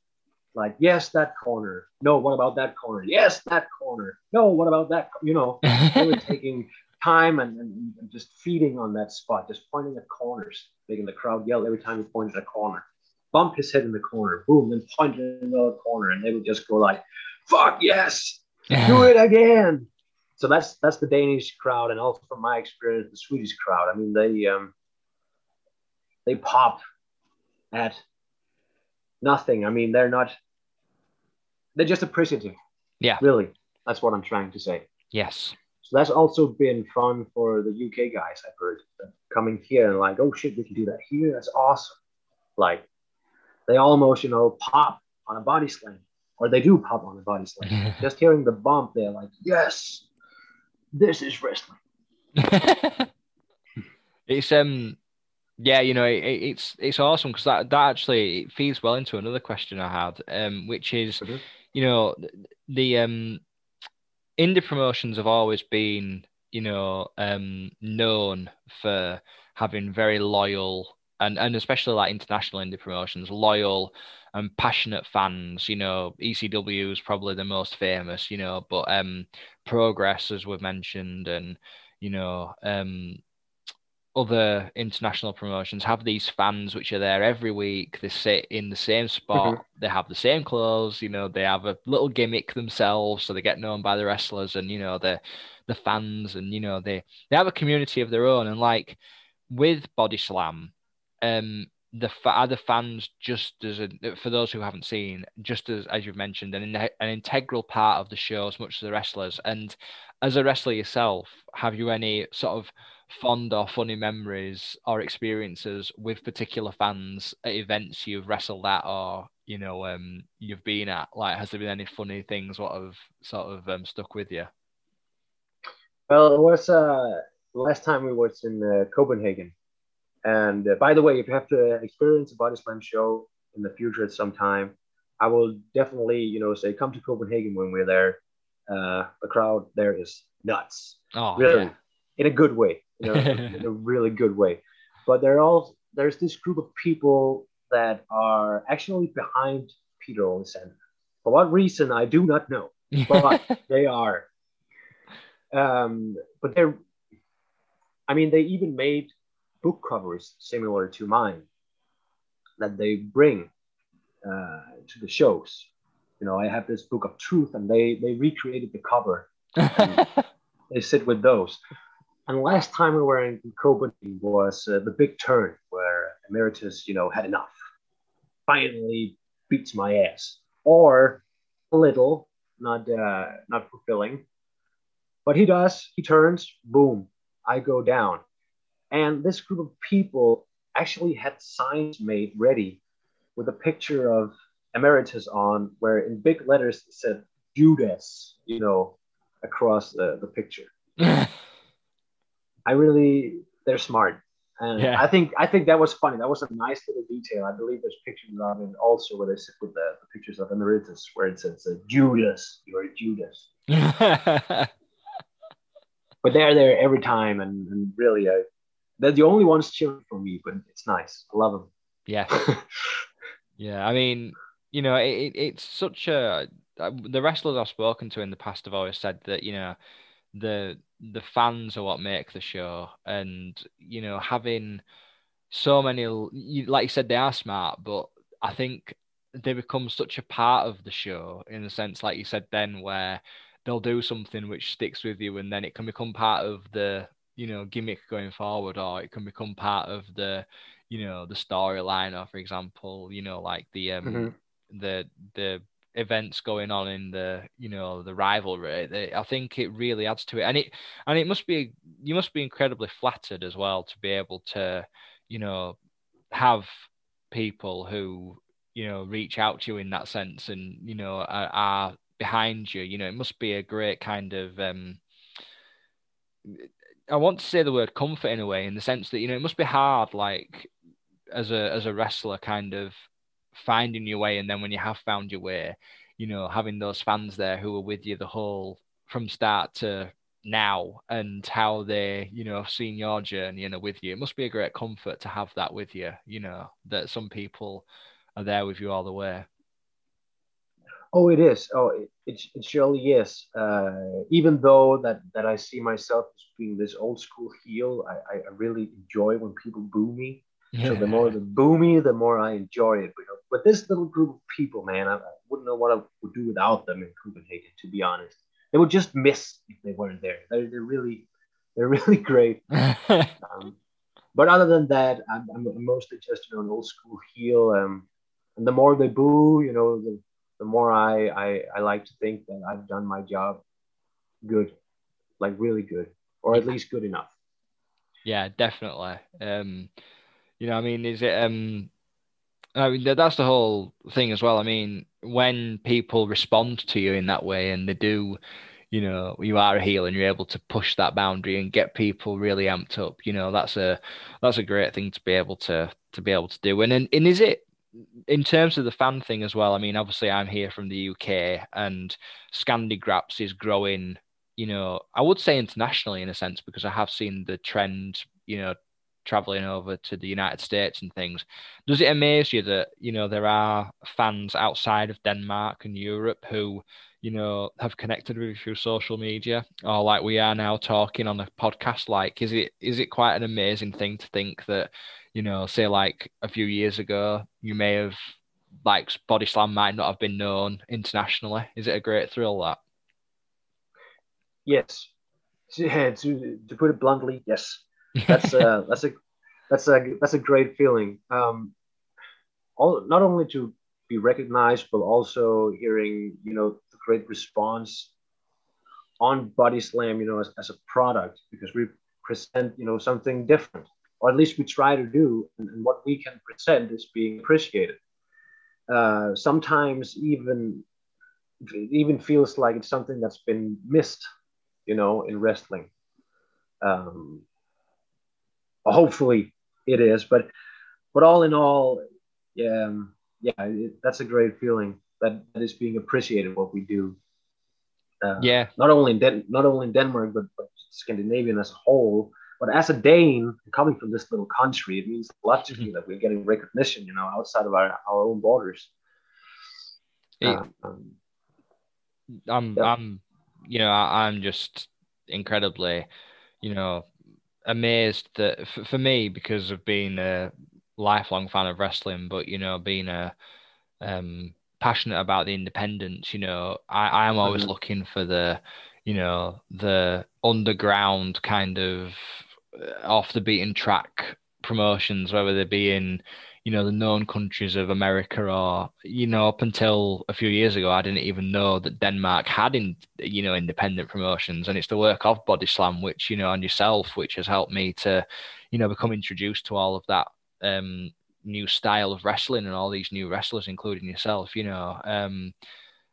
like, yes, that corner. No, what about that corner? Yes, that corner. No, what about that? You know, they were taking time and, and, just feeding on that spot, just pointing at corners, making the crowd yell every time he pointed at a corner. Bump his head in the corner, boom, then point in the corner, and they would just go like, "Fuck yes, do it again." So that's that's the Danish crowd, and also from my experience, the Swedish crowd. I mean, they um, they pop at nothing. I mean, they're not. They're just appreciative. Yeah. Really, that's what I'm trying to say. yes So that's also been fun for the UK guys, I've heard, coming here and like, oh shit, we can do that here. That's awesome. Like, they almost, you know, pop on a body slam, or they do pop on a body slam. Just hearing the bump, they're like, yes, this is wrestling. it's um yeah you know it, it- it's it's awesome because that that actually it feeds well into another question i had um which is Mhm. you know th- the um indie promotions have always been, you know, um, known for having very loyal and and especially like international indie promotions, loyal and passionate fans. You know, ECW is probably the most famous. You know, but um, Progress, as we've mentioned, and you know, um, other international promotions have these fans which are there every week. They sit in the same spot. Mm-hmm. They have the same clothes. You know, they have a little gimmick themselves, so they get known by the wrestlers, and you know the the fans, and you know they they have a community of their own. And like with Body Slam, um, the are the fans just as a, for those who haven't seen, just as as you've mentioned, an an integral part of the show as much as the wrestlers. And as a wrestler yourself, have you any sort of fond or funny memories or experiences with particular fans at events you've wrestled at or you know um you've been at? Like has there been any funny things what have sort of um, stuck with you? Well it was uh last time we was in uh, copenhagen. And uh, by the way if you have to experience a body slam show in the future at some time i will definitely you know say come to copenhagen when we're there. Uh the crowd there is nuts. Oh really yeah. in a good way you know, in a really good way. But there are all there's this group of people that are actually behind Peter Olsen. For what reason, I do not know, but they are. Um, but they're, I mean, they even made book covers similar to mine that they bring uh, to the shows. You know, I have this book of truth, and they they recreated the cover. they sit with those. And last time we were in Copenhagen was uh, the big turn where Emeritus, you know, had enough. Finally beats my ass, or a little, not uh, not fulfilling. But he does. He turns. Boom. I go down. And this group of people actually had signs made ready with a picture of Emeritus on, where in big letters it said Judas, you know, across the, the picture. I really they're smart. And Yeah. I think I think that was funny. That was a nice little detail. I believe there's pictures of it also where they sit with the, the pictures of Emeritus where it says uh, Judas, you're Judas. But they're there every time and, and really uh, they're the only ones cheering for me, but it's nice. I love them. Yeah, yeah. I mean, you know, it, it, it's such a uh, the wrestlers I've spoken to in the past have always said that you know the the fans are what make the show, and you know having so many, like you said, they are smart, but I think they become such a part of the show in the sense, like you said, then where they'll do something which sticks with you, and then it can become part of the you know gimmick going forward, or it can become part of the you know the storyline, or for example, you know like the um Mhm. the the events going on in the you know the rivalry they, i think it really adds to it. And it and it must be you must be incredibly flattered as well to be able to you know have people who you know reach out to you in that sense and you know are, are behind you. You know it must be a great kind of um i want to say the word comfort in a way in the sense that you know it must be hard like as a as a wrestler kind of finding your way and then when you have found your way you know having those fans there who are with you the whole from start to now and how they you know have seen your journey you know with you it must be a great comfort to have that with you you know that some people are there with you all the way Oh, it is. Oh, it, it, it surely is. Uh, even though that, that I see myself as being this old school heel, I I really enjoy when people boo me. So the more they boo me, the more I enjoy it. But, but this little group of people, man, I, I wouldn't know what I would do without them in Copenhagen. To be honest, they would just miss if they weren't there. They're, they're really, they're really great. Um, but other than that, I'm, I'm mostly just you know an old school heel. Um, and the more they boo, you know, the, the more I, I I like to think that I've done my job good, like really good, or at least good enough. Yeah, definitely. Um, you know, I mean, is it um I mean that's the whole thing as well. I mean, when people respond to you in that way and they do, you know, you are a heel and you're able to push that boundary and get people really amped up, you know, that's a that's a great thing to be able to to be able to do. And and, and is it in terms of the fan thing as well, I mean, obviously I'm here from the UK and Scandi Graps is growing you know, I would say internationally in a sense because I have seen the trend, you know, traveling over to the United States and things. Does it amaze you that you know there are fans outside of Denmark and Europe who you know have connected with you through social media or like we are now talking on a podcast? Like, is it is it quite an amazing thing to think that you know, say like a few years ago, you may have like Body Slam might not have been known internationally. Is it a great thrill that? Yes. To, to, to put it bluntly, yes that's uh, that's a that's a that's a great feeling. Um, all not only to be recognized, but also hearing you know the great response on Body Slam, you know, as, as a product because we present you know something different, or at least we try to do, and, and what we can present is being appreciated. Uh, sometimes even it even feels like it's something that's been missed, you know, in wrestling. Um, hopefully it is. But but all in all, yeah, um, yeah, it, that's a great feeling that that is being appreciated what we do. Uh, yeah. Not only in Den- not only in Denmark, but, but Scandinavian as a whole. But as a Dane coming from this little country, it means a lot to me that we're getting recognition, you know, outside of our, our own borders. Uh, um, I'm, yeah. I'm, you know, I'm just incredibly, you know, amazed that for, for me because of being a lifelong fan of wrestling, but you know, being a um, passionate about the independence, you know, I, I am always mm-hmm. looking for the, you know, the underground kind of uh, off the beaten track promotions, whether they be in, you know the known countries of America or you know up until a few years ago I didn't even know that Denmark had in you know independent promotions. And it's the work of Body Slam which you know and yourself which has helped me to you know become introduced to all of that um, new style of wrestling and all these new wrestlers including yourself you know. Um,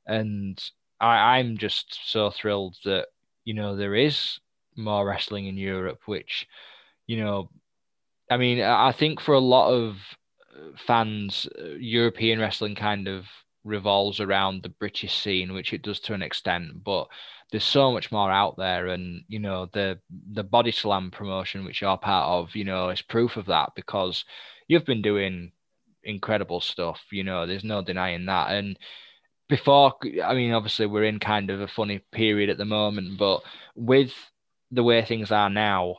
and I, I'm just so thrilled that you know there is more wrestling in Europe which you know I mean I think for a lot of fans, uh, European wrestling kind of revolves around the British scene, which it does to an extent, but there's so much more out there and you know the the body slam promotion which you're part of you know is proof of that because you've been doing incredible stuff you know there's no denying that. And before i mean obviously we're in kind of a funny period at the moment but with the way things are now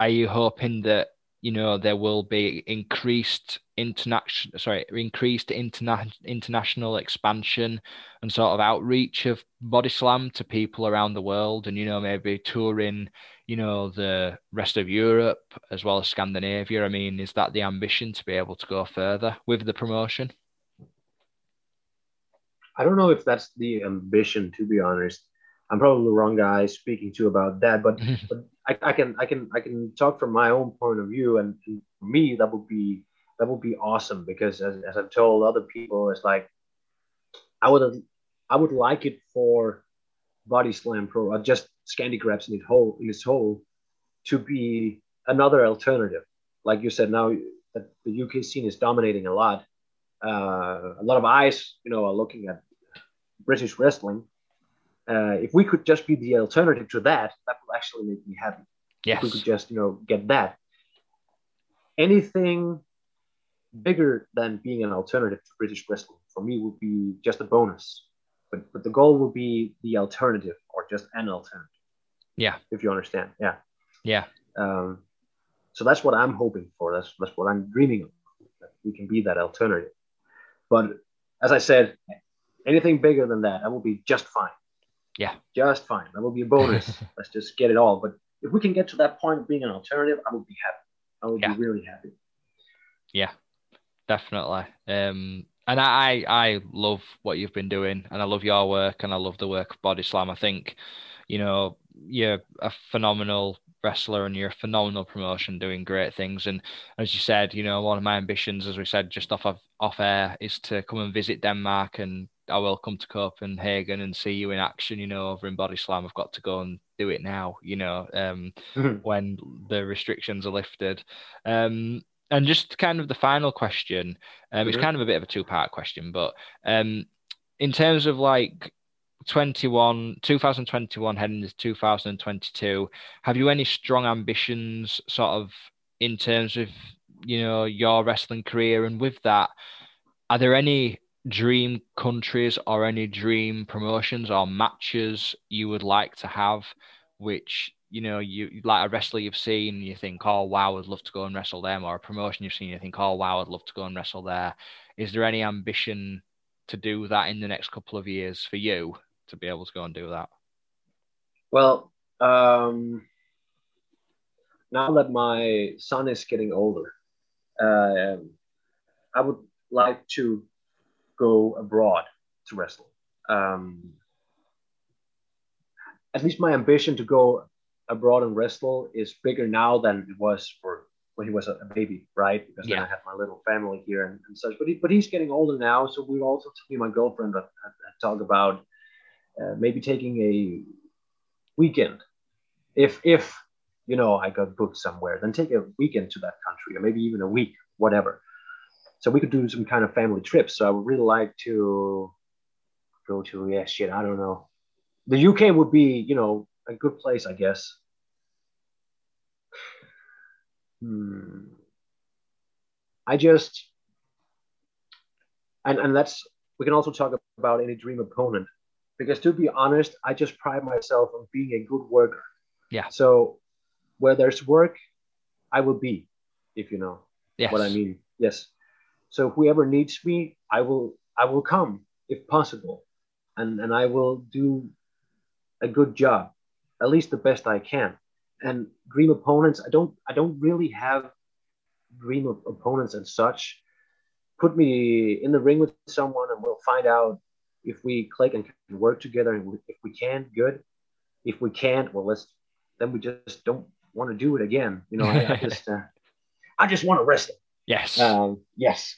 are you hoping that you know there will be increased international sorry increased interna- international expansion and sort of outreach of body slam to people around the world and you know maybe touring you know the rest of Europe as well as Scandinavia. I mean is that the ambition to be able to go further with the promotion? I don't know if that's the ambition to be honest I'm probably the wrong guy speaking to about that, but, but I, I, can I can I can talk from my own point of view, and, and for me that would be that would be awesome because as, as I've told other people, it's like I would I would like it for Body Slam Pro or just Scandi Graps in its whole in its whole to be another alternative. Like you said, now that the UK scene is dominating a lot, uh, a lot of eyes, you know, are looking at British wrestling uh, if we could just be the alternative to that, that would actually make me happy. Yes. If we could just, you know, get that. Anything bigger than being an alternative to British wrestling for me would be just a bonus. But but the goal would be the alternative or just an alternative. Yeah. If you understand. Yeah. Yeah. Um, so that's what I'm hoping for. That's that's what I'm dreaming of. That we can be that alternative. But as I said, anything bigger than that, I will be just fine. Yeah. Just fine. That will be a bonus. Let's just get it all. But if we can get to that point of being an alternative, I would be happy. I would yeah. be really happy. Yeah, definitely. Um, and I, I love what you've been doing, and I love your work, and I love the work of Body Slam. I think, you know, you're a phenomenal wrestler and you're a phenomenal promotion doing great things and as you said you know one of my ambitions as we said just off of off air is to come and visit denmark and I will come to Copenhagen and see you in action, you know, over in Body Slam. I've got to go and do it now, you know, um, mm-hmm. when the restrictions are lifted. Um, and just kind of the final question, um, mm-hmm. it's kind of a bit of a two part question, but um, in terms of like 21 2021 heading into 2022 have you any strong ambitions sort of in terms of you know your wrestling career and with that are there any dream countries or any dream promotions or matches you would like to have which you know you like a wrestler you've seen you think oh wow i'd love to go and wrestle them or a promotion you've seen you think oh wow i'd love to go and wrestle there. Is there any ambition to do that in the next couple of years for you to be able to go and do that? Well, um, now that my son is getting older, uh, I would like to go abroad to wrestle. Um, at least my ambition to go abroad and wrestle is bigger now than it was for when he was a, baby, right? Because then I had my little family here and, and such. But he, but he's getting older now, so we also me my girlfriend have, have talked about uh, maybe taking a weekend, if if you know I got booked somewhere, then take a weekend to that country, or maybe even a week, whatever. So we could do some kind of family trip. So I would really like to go to yeah shit I don't know. The UK would be you know a good place I guess. Hmm. I just and and that's we can also talk about any dream opponent because to be honest, I just pride myself on being a good worker. Yeah. So where there's work, I will be, if you know yes what I mean. Yes. So whoever needs me, I will I will come if possible. And and I will do a good job, at least the best I can. And dream opponents, I don't I don't really have dream of opponents and such. Put me in the ring with someone and we'll find out if we click and can work together. And if we can, good. If we can't, well, let's then we just don't want to do it again. You know, I, I just uh, I just want to wrestle. yes Um, yes.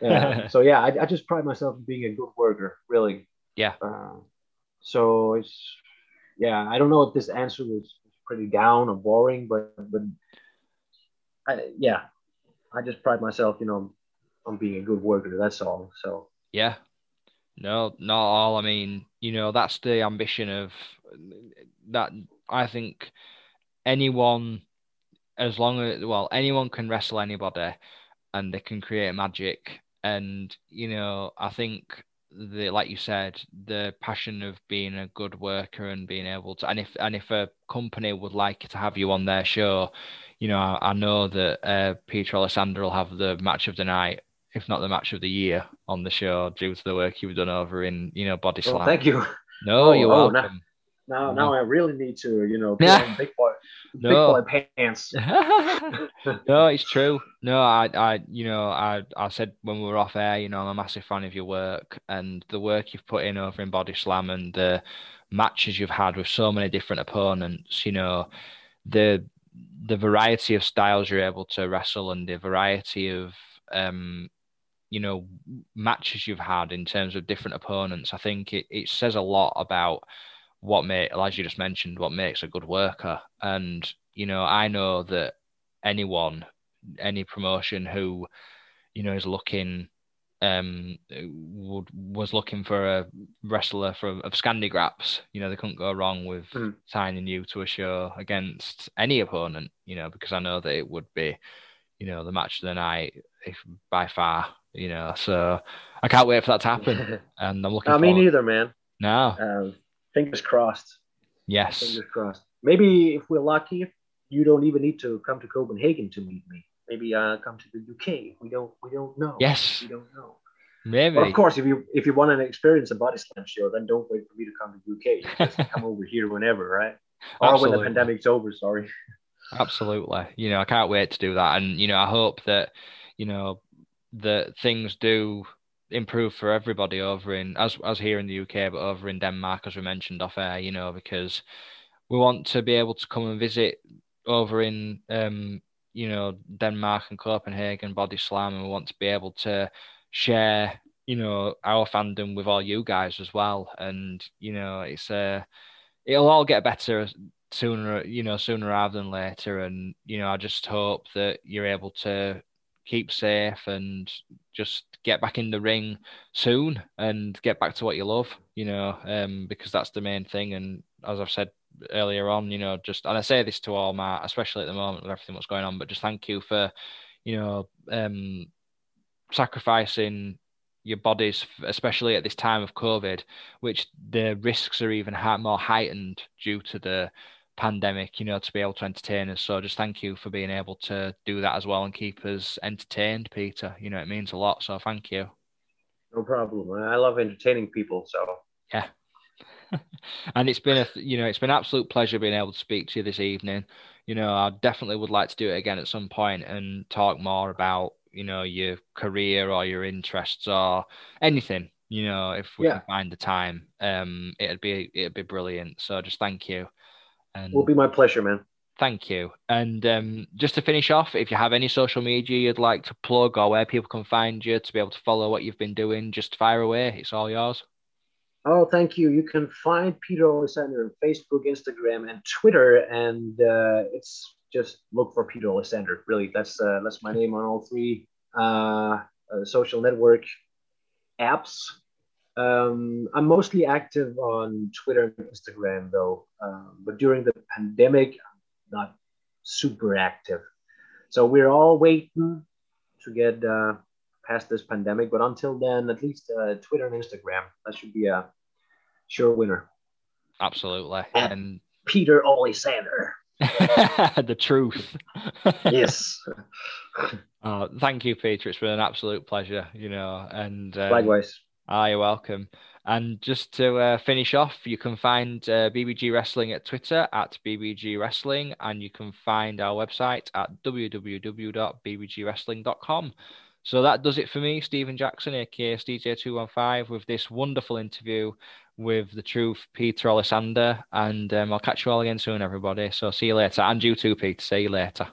Yeah. so yeah, I, I just pride myself in being a good worker, really. Yeah. Uh, so it's yeah, I don't know if this answer was pretty down or boring, but but I, yeah, I just pride myself, you know, on being a good worker. That's all. So Yeah. No, not all. I mean, you know, that's the ambition of that. I think anyone, as long as, well, anyone can wrestle anybody and they can create magic. And, you know, I think the, like you said, the passion of being a good worker and being able to, and if, and if a company would like to have you on their show, you know, I, I know that uh, Peter Alexander will have the match of the night if not the match of the year on the show due to the work you've done over in you know body well, slam. thank you. No, Oh, you're oh, welcome. Now now I really need to, you know, put Yeah. on big boy big boy pants. no, it's true. No, I, I, you know, I, I said when we were off air, you know, I'm a massive fan of your work and the work you've put in over in Body Slam and the matches you've had with so many different opponents. You know, the the variety of styles you're able to wrestle and the variety of, um, you know, matches you've had in terms of different opponents. I think it, it says a lot about what make, as you just mentioned, what makes a good worker. And you know, I know that anyone, any promotion who, you know, is looking, um, would was looking for a wrestler from of Scandi Graps. You know, they couldn't go wrong with Mm. signing you to a show against any opponent. You know, because I know that it would be, you know, the match of the night, if by far. You know, so I can't wait for that to happen, and I'm looking. I mean, neither, man. no, Um, fingers crossed. yes, Fingers crossed. Maybe if we're lucky, you don't even need to come to Copenhagen to meet me. Maybe I uh, come to the UK. We don't. We don't know. yes, We don't know. maybe. But of course, if you if you want to experience a body slam show, then don't wait for me to come to UK. Just come over here whenever, right? Or when the pandemic's over. Sorry. Absolutely. You know, I can't wait to do that. And, you know, I hope that, you know, that things do improve for everybody over in as as here in the UK, but over in Denmark, as we mentioned off air, you know, because we want to be able to come and visit over in um, you know, Denmark and Copenhagen body slam and we want to be able to share, you know, our fandom with all you guys as well. And, you know, it's uh it'll all get better sooner, you know, sooner rather than later. And, you know, I just hope that you're able to keep safe and just get back in the ring soon and get back to what you love, you know, um, because that's the main thing. And as I've said earlier on, you know, just and I say this to all my, especially at the moment with everything that's going on, but just thank you for, you know, um, sacrificing your bodies, especially at this time of COVID, which the risks are even more heightened due to the pandemic, you know, to be able to entertain us. So just thank you for being able to do that as well and keep us entertained, Peter. You know, it means a lot. So thank you. No problem. I love entertaining people. So yeah. and it's been a you know it's been absolute pleasure being able to speak to you this evening. You know, I definitely would like to do it again at some point and talk more about you know your career or your interests or anything. You know, if we yeah. can find the time, um, it'd be it'd be brilliant. So just thank you. And will be my pleasure, man. Thank you. And um, just to finish off, if you have any social media you'd like to plug or where people can find you to be able to follow what you've been doing, just fire away. It's all yours. Oh, thank you. You can find Peter Alexander on Facebook, Instagram, and Twitter, and uh, it's just look for Peter Alexander. Really, that's uh, that's my name on all three uh, uh social network apps. Um, I'm mostly active on Twitter and Instagram, though. Um, but during the pandemic, I'm not super active. So we're all waiting to get uh, past this pandemic. But until then, at least uh, Twitter and Instagram, that should be a sure winner. Absolutely. At and Peter Alexander. the truth. yes. Uh, thank you, Peter. It's been an absolute pleasure, you know, and um, likewise. Ah, you're welcome. And just to uh, finish off, you can find uh, BBG Wrestling at Twitter at BBG Wrestling, and you can find our website at www.bbgwrestling.com. So that does it for me, Stephen Jackson, aka DJ215, with this wonderful interview with the truth, Peter Alexander. And um, I'll catch you all again soon, everybody. So see you later. And you too, Peter. See you later.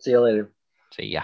See you later. See ya.